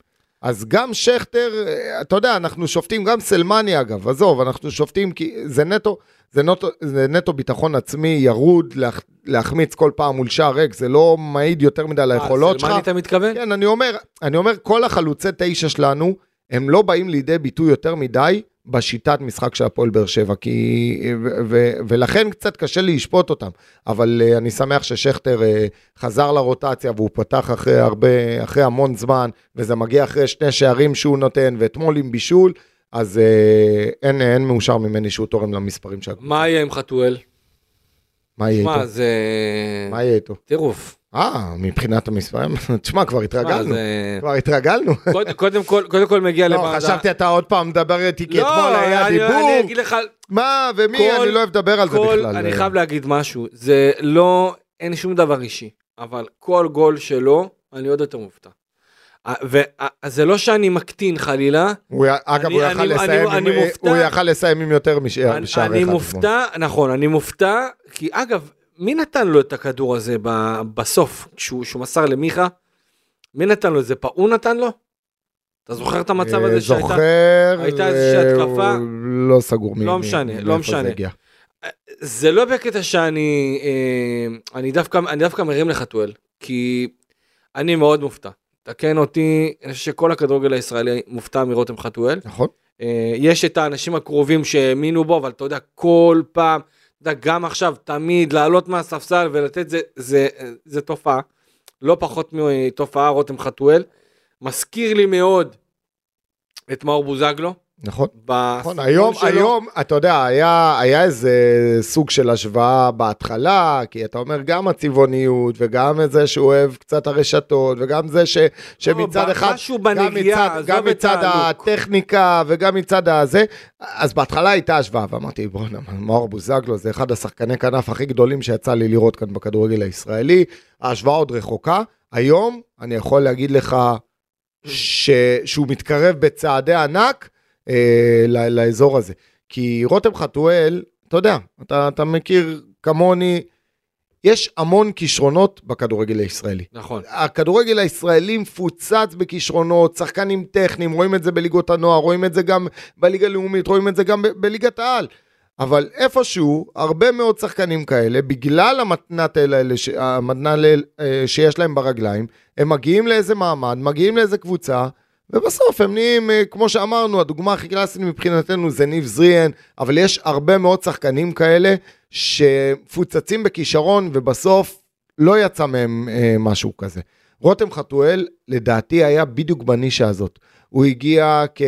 אז גם שכטר, אה, אתה יודע, אנחנו שופטים, גם סלמני אגב, עזוב, אנחנו שופטים כי זה נטו, זה נטו, זה נטו ביטחון עצמי ירוד, להח, להחמיץ כל פעם מול שער ריק, זה לא מעיד יותר מדי על היכולות שלך. סלמני אתה מתכוון? כן, אני אומר, אני אומר, כל החלוצי תשע שלנו, הם לא באים לידי ביטוי יותר מדי בשיטת משחק של הפועל באר שבע, כי... ו- ו- ולכן קצת קשה לשפוט אותם. אבל uh, אני שמח ששכטר uh, חזר לרוטציה והוא פתח אחרי הרבה, אחרי המון זמן, וזה מגיע אחרי שני שערים שהוא נותן, ואתמול עם בישול, אז uh, אין, אין מאושר ממני שהוא תורם למספרים של הקבוצה. מה יהיה עם חתואל? מה יהיה איתו? זה מה יהיה איתו? טירוף. אה, מבחינת המספרים? תשמע, כבר התרגלנו. זה- כבר התרגלנו. קודם- כל, קודם כל מגיע לא, לוועדה. חשבתי אתה עוד פעם מדבר איתי, כי לא, אתמול היה דיבור. אני אגיד לך, מה, ומי, אני לא אוהב לדבר על זה כל, בכלל. אני חייב להגיד משהו, זה לא, אין שום דבר אישי, אבל כל גול שלו, אני עוד יותר מופתע. וזה לא שאני מקטין חלילה, הוא אגב, אני- הוא יכל אני- לסיים אני- עם- אני מופתע. הוא יכל לסיים עם יותר משער אחד. אני. מופתע, נכון, אני מופתע, כי אגב, מי נתן לו את הכדור הזה ב, בסוף, כשהוא, כשהוא מסר למיכה? מי נתן לו את זה? פאו נתן לו? אתה זוכר את המצב הזה שהייתה? זוכר, הייתה איזושהי אה, התקפה? לא סגור מי- לא משנה, לא זה משנה. הגיע. זה לא בקטע שאני, אה, אני דווקא, אני דווקא מרים לחתואל, כי אני מאוד מופתע. תקן אותי, אני חושב שכל הכדורגל הישראלי מופתע מרותם חתואל. נכון. אה, יש את האנשים הקרובים שהאמינו בו, אבל אתה יודע, כל פעם, אתה יודע, גם עכשיו, תמיד לעלות מהספסל ולתת זה, זה, זה תופעה, לא פחות מתופעה רותם חתואל. מזכיר לי מאוד את מאור בוזגלו. נכון. נכון, היום, שלו. היום, אתה יודע, היה, היה איזה סוג של השוואה בהתחלה, כי אתה אומר גם הצבעוניות, וגם זה שהוא אוהב קצת הרשתות, וגם זה ש, שמצד לא, אחד, משהו בנגיעה, גם מצד הטכניקה, וגם מצד הזה, אז בהתחלה הייתה השוואה, ואמרתי, בוא'נה, מאור בוזגלו זה אחד השחקני כנף הכי גדולים שיצא לי לראות כאן בכדורגל הישראלי, ההשוואה עוד רחוקה. היום, אני יכול להגיד לך, ש... שהוא מתקרב בצעדי ענק, אה, לאזור הזה. כי רותם חתואל, אתה יודע, אתה, אתה מכיר כמוני, יש המון כישרונות בכדורגל הישראלי. נכון. הכדורגל הישראלי מפוצץ בכישרונות, שחקנים טכניים, רואים את זה בליגות הנוער, רואים את זה גם בליגה הלאומית, רואים את זה גם בליגת העל. אבל איפשהו, הרבה מאוד שחקנים כאלה, בגלל המתנת האלה, המתנה אה, שיש להם ברגליים, הם מגיעים לאיזה מעמד, מגיעים לאיזה קבוצה, ובסוף הם נהיים, אה, כמו שאמרנו, הדוגמה הכי קלאסית מבחינתנו זה ניב זריאן, אבל יש הרבה מאוד שחקנים כאלה שמפוצצים בכישרון, ובסוף לא יצא מהם אה, משהו כזה. רותם חתואל, לדעתי, היה בדיוק בנישה הזאת. הוא הגיע כ...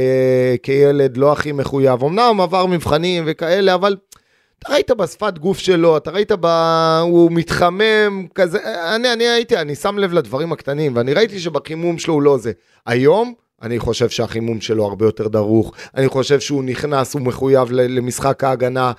כילד לא הכי מחויב, אמנם עבר מבחנים וכאלה, אבל אתה ראית בשפת גוף שלו, אתה ראית ב... הוא מתחמם כזה, אני, אני הייתי, אני שם לב לדברים הקטנים, ואני ראיתי שבחימום שלו הוא לא זה. היום, אני חושב שהחימום שלו הרבה יותר דרוך, אני חושב שהוא נכנס, הוא מחויב למשחק ההגנה.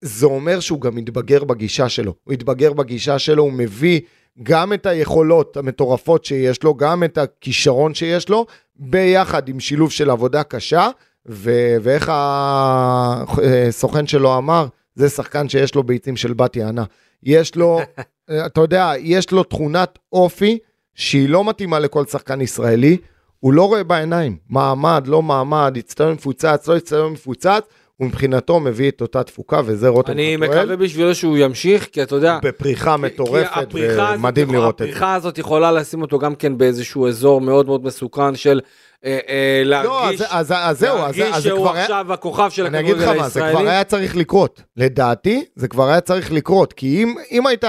זה אומר שהוא גם מתבגר בגישה שלו. הוא התבגר בגישה שלו, הוא מביא גם את היכולות המטורפות שיש לו, גם את הכישרון שיש לו, ביחד עם שילוב של עבודה קשה, ו- ואיך הסוכן שלו אמר, זה שחקן שיש לו ביצים של בת יענה. יש לו, אתה יודע, יש לו תכונת אופי שהיא לא מתאימה לכל שחקן ישראלי. הוא לא רואה בעיניים, מעמד, לא מעמד, הצטדיון מפוצץ, לא הצטדיון מפוצץ, הוא מבחינתו מביא את אותה תפוקה, וזה רותם חתואל. אני מקווה בשבילו שהוא ימשיך, כי אתה יודע... בפריחה מטורפת, ומדהים לראות את זה. הפריחה הזאת יכולה לשים אותו גם כן באיזשהו אזור מאוד מאוד מסוכן של אה, אה, להרגיש, לא, אז, אז, זהו, להרגיש אז, שהוא אז עכשיו היה... הכוכב של הכדורגל הישראלי. אני אגיד לך מה, זה כבר היה צריך לקרות. לדעתי, זה כבר היה צריך לקרות, כי אם, אם היית...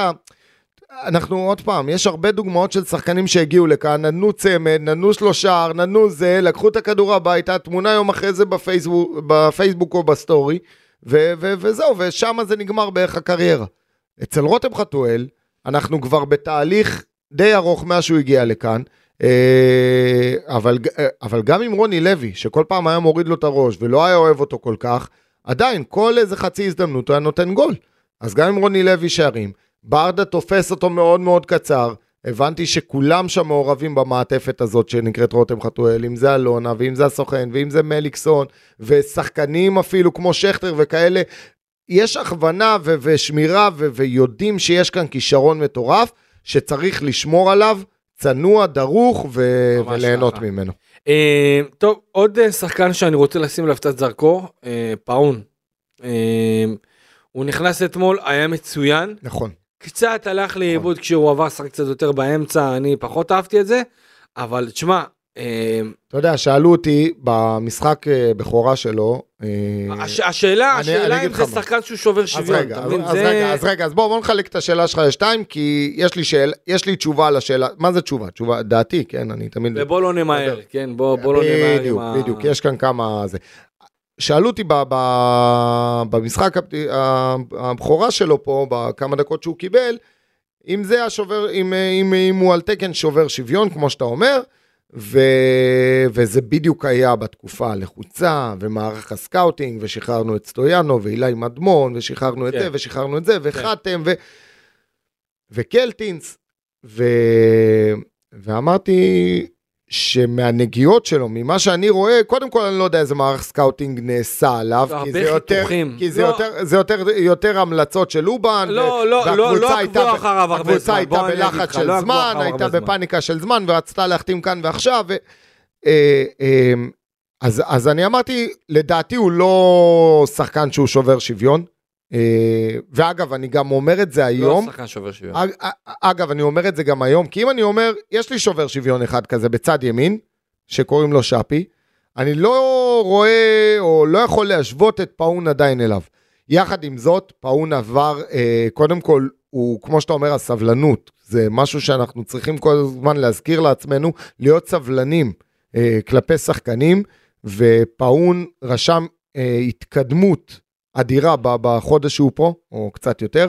אנחנו עוד פעם, יש הרבה דוגמאות של שחקנים שהגיעו לכאן, נתנו צמד, נתנו שלושה, נתנו זה, לקחו את הכדור הביתה, תמונה יום אחרי זה בפייסבוק, בפייסבוק או בסטורי, ו- ו- וזהו, ושם זה נגמר בערך הקריירה. אצל רותם חתואל, אנחנו כבר בתהליך די ארוך מאז שהוא הגיע לכאן, אה, אבל, אבל גם עם רוני לוי, שכל פעם היה מוריד לו את הראש ולא היה אוהב אותו כל כך, עדיין, כל איזה חצי הזדמנות הוא היה נותן גול. אז גם עם רוני לוי שערים, ברדה תופס אותו מאוד מאוד קצר. הבנתי שכולם שם מעורבים במעטפת הזאת שנקראת רותם חתואל, אם זה אלונה, ואם זה הסוכן, ואם זה מליקסון, ושחקנים אפילו כמו שכטר וכאלה. יש הכוונה ו- ושמירה ו- ויודעים שיש כאן כישרון מטורף, שצריך לשמור עליו, צנוע, דרוך ו- וליהנות שכה. ממנו. אה, טוב, עוד אה, שחקן שאני רוצה לשים עליו קצת זרקור, אה, פאון. אה, הוא נכנס אתמול, היה מצוין. נכון. קצת הלך לאיבוד נכון. כשהוא עבר שחק קצת יותר באמצע, אני פחות אהבתי את זה, אבל תשמע... אה, אתה יודע, שאלו אותי במשחק אה, בכורה שלו. אה, הש, השאלה, השאלה אם זה שחקן שהוא שובר שוויון, אז רגע, אז. רגע, אז רגע, אז בוא, בוא נחלק את השאלה שלך לשתיים, כי יש לי, שאל, יש לי תשובה לשאלה, מה זה תשובה? תשובה, דעתי, כן, אני תמיד... ובוא לא נמהר, כן, בוא, בוא לא נמהר בדיוק, בדיוק, יש כאן כמה... זה. שאלו אותי ב, ב, במשחק הבכורה שלו פה, בכמה דקות שהוא קיבל, אם זה השובר, אם, אם, אם הוא על תקן שובר שוויון, כמו שאתה אומר, ו, וזה בדיוק היה בתקופה הלחוצה, ומערך ה scouting, ושחררנו את סטויאנו, ואילי מדמון, ושחררנו את כן. זה, ושחררנו את זה, וחתם, כן. ו, וקלטינס, ו, ואמרתי, שמהנגיעות שלו, ממה שאני רואה, קודם כל אני לא יודע איזה מערך scouting נעשה עליו, כי זה יותר, כי זה, לא. יותר, זה יותר, יותר המלצות של אובן, לא, לא, לא, לא עקבו אחריו הרבה זמן, הייתה בלחץ של לא זמן, הייתה בפאניקה של זמן, ורצתה להחתים כאן ועכשיו, ו, אה, אה, אז, אז אני אמרתי, לדעתי הוא לא שחקן שהוא שובר שוויון, ואגב, אני גם אומר את זה היום. לא שחקן שובר שוויון. אג- אגב, אני אומר את זה גם היום, כי אם אני אומר, יש לי שובר שוויון אחד כזה בצד ימין, שקוראים לו שפי, אני לא רואה או לא יכול להשוות את פאון עדיין אליו. יחד עם זאת, פאון עבר, אה, קודם כל, הוא, כמו שאתה אומר, הסבלנות. זה משהו שאנחנו צריכים כל הזמן להזכיר לעצמנו, להיות סבלנים אה, כלפי שחקנים, ופאון רשם אה, התקדמות אדירה בחודש שהוא פה, או קצת יותר.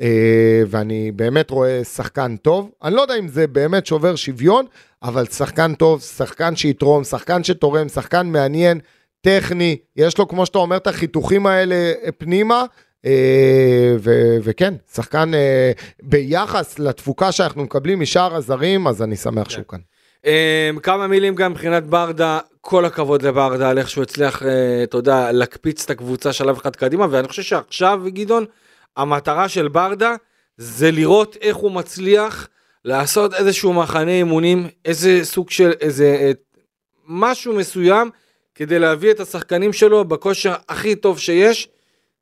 אה, ואני באמת רואה שחקן טוב. אני לא יודע אם זה באמת שובר שוויון, אבל שחקן טוב, שחקן שיתרום, שחקן שתורם, שחקן מעניין, טכני, יש לו, כמו שאתה אומר, את החיתוכים האלה פנימה. אה, ו- וכן, שחקן אה, ביחס לתפוקה שאנחנו מקבלים משאר הזרים, אז אני שמח שהוא כאן. כמה מילים גם מבחינת ברדה, כל הכבוד לברדה על איך שהוא הצליח, אה, אתה יודע, להקפיץ את הקבוצה שלב אחד קדימה, ואני חושב שעכשיו, גדעון, המטרה של ברדה זה לראות איך הוא מצליח לעשות איזשהו מחנה אימונים, איזה סוג של, איזה אה, משהו מסוים, כדי להביא את השחקנים שלו בכושר הכי טוב שיש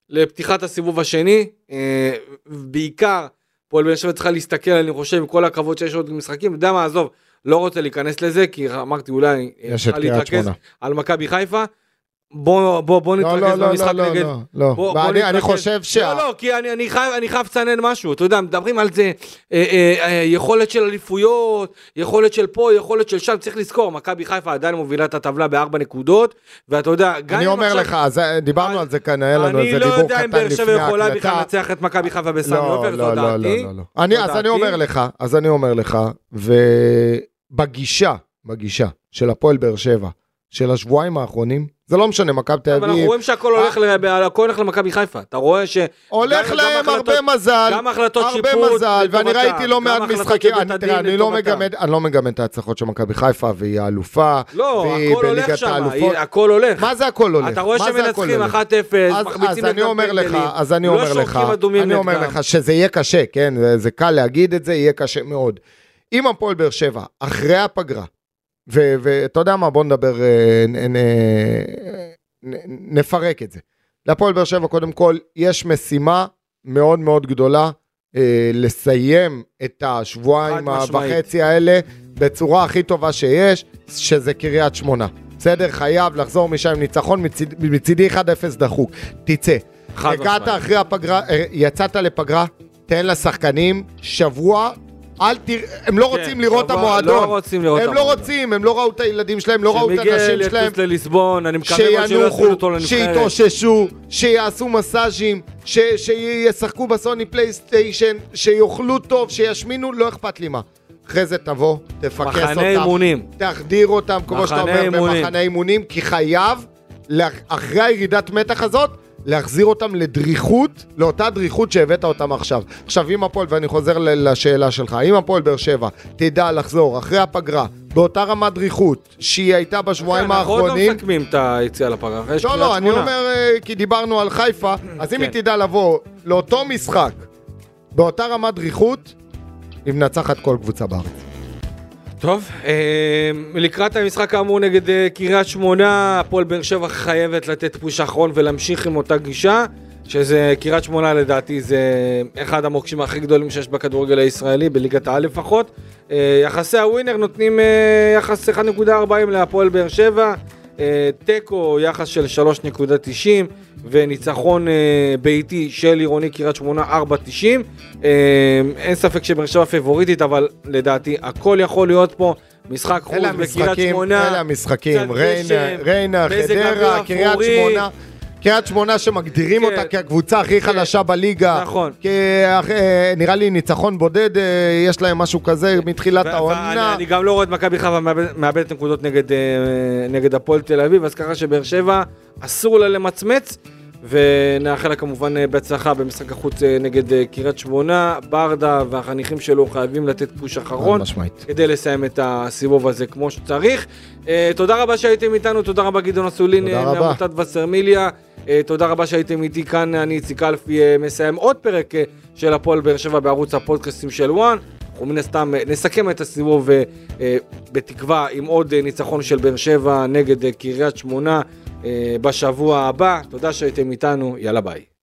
לפתיחת הסיבוב השני. אה, בעיקר, פועל באר שבע צריכה להסתכל, אני חושב, עם כל הכבוד שיש עוד משחקים, אתה יודע מה, עזוב, לא רוצה להיכנס לזה, כי אמרתי אולי, צריכה קריית להתרכז. על מכבי חיפה. בוא, בוא, בוא לא, נתרכז לא, לא, במשחק לא, נגד... לא, לא. בוא- בוא אני נתרכז. חושב שה... לא, לא, כי אני, אני, חייב, אני חייב לצנן משהו, אתה יודע, מדברים על זה, אה, אה, אה, יכולת של אליפויות, יכולת של פה, יכולת של שם, צריך לזכור, מכבי חיפה עדיין מובילה את הטבלה בארבע נקודות, ואתה יודע, גם אני אומר עכשיו- לך, אז אה, דיברנו על זה כאן, היה לנו אני איזה לא דיבור יודע אם קטן באר שבע לפני יכולה בכלל ההקלטה. לנצח את מכבי חיפה בסמי לא, עופר, לא, זו לא, דעתי. לא, לא, לא. אני, אז אני. אומר לך, אז אני אומר לך, ובגישה, בגישה של הפועל באר שבע, של השבועיים האחרונים, זה לא משנה, מכבי תל אבל אנחנו אביב, רואים שהכל הולך ל- הכל הולך למכבי חיפה, אתה רואה ש... הולך להם הרבה מזל, גם החלטות הרבה שיפוט מזל, ואני ראיתי לא מעט משחקים, אני- אני לא. מגמד, אני לא מגמד את ההצלחות של מכבי חיפה, והיא האלופה, לא, והיא הכל הולך בליגת שם, האלופות. הכל הולך. מה זה הכל הולך? אתה רואה שמנצחים הולך? 1-0, אז, מחמיצים אז אני נגדם אומר לך, פנדלים, אז אני לא אומר לך, שורקים אדומים אני אומר. לך שזה יהיה קשה, כן, זה קל להגיד את זה, יהיה קשה מאוד. אם הפועל באר שבע, אחרי הפגרה, ואתה יודע מה, בוא נדבר, אה, נ, נ, נ, נפרק את זה. להפועל באר שבע, קודם כל, יש משימה מאוד מאוד גדולה, אה, לסיים את השבועיים. וחצי האלה בצורה הכי טובה שיש, שזה קריית שמונה. בסדר? חייב לחזור משם עם ניצחון, מצד, מצידי 1-0 דחוק. תצא. הגעת. אחרי הפגרה, אה, יצאת לפגרה, תן לשחקנים שבוע, אל תראה, הם לא רוצים לראות את המועדון. לא רוצים לראות הם לא המועדון. רוצים, הם לא ראו את הילדים שלהם, לא ראו את הנשים שמיגל שלהם. יטוס לליסבון, אני מקווה מאוד שלא שינוחו, אותו לנבחרת. שיתאוששו, שיעשו מסאז'ים, ש- שישחקו בסוני פלייסטיישן, שיאכלו טוב, שישמינו, לא אכפת לי מה. אחרי זה תבוא, תפקס אותם. מחנה אימונים. תחדיר אותם, כמו שאתה אומר, אימונים. במחנה אימונים, כי חייב, אחרי הירידת מתח הזאת, להחזיר אותם לדריכות, לאותה דריכות שהבאת אותם עכשיו. עכשיו, אם הפועל, ואני חוזר לשאלה שלך, אם הפועל באר שבע תדע לחזור אחרי הפגרה, באותה רמת דריכות שהיא הייתה בשבועיים אנחנו עוד לא האחרונים, מסכמים את היציאה לפגרה. יש לא, לא, אני. אומר, אה, כי דיברנו על חיפה, אז אם כן. היא תדע לבוא לאותו משחק, באותה רמת דריכות, היא מנצחת כל קבוצה בארץ. טוב, אה, לקראת המשחק האמור נגד אה, קריית שמונה, הפועל באר שבע חייבת לתת פוש אחרון ולהמשיך עם אותה גישה, שזה קריית שמונה לדעתי זה אחד המוקשים הכי גדולים שיש בכדורגל הישראלי, בליגת העל לפחות. אה, יחסי הווינר נותנים אה, יחס 1.40 להפועל באר שבע, תיקו יחס של 3.90 וניצחון אה, ביתי של עירוני קריית שמונה 4.90. אה, אין ספק שבאר שבע פיבוריטית, אבל לדעתי הכל יכול להיות פה. משחק חוץ בקריית שמונה. אלה המשחקים, ריינה, ריינה, חדרה, קריית. שמונה. קריית שמונה שמגדירים כן. אותה כקבוצה הכי כן. חלשה בליגה. נכון. כי, אה, נראה לי ניצחון בודד, אה, יש להם משהו כזה מתחילת ו- העונה. אני גם לא רואה את מכבי חיפה מאבד- מאבדת נקודות נגד, אה, נגד הפועל תל אביב, אז ככה שבאר שבע אסור לה למצמץ, ונאחל לה כמובן אה, בהצלחה במשחק החוץ אה, נגד אה, קריית שמונה. ברדה והחניכים שלו חייבים לתת פוש אחרון. כדי לסיים את הסיבוב הזה כמו שצריך. תודה רבה שהייתם איתנו, תודה רבה גדעון אסולין. מעמותת וסרמיליה. תודה רבה שהייתם איתי כאן, אני איציק אלפי מסיים עוד פרק של הפועל באר שבע בערוץ הפודקאסטים של וואן. אנחנו מן הסתם נסכם את הסיבוב בתקווה עם עוד ניצחון של באר שבע נגד קריית שמונה בשבוע הבא. תודה שהייתם איתנו, יאללה ביי.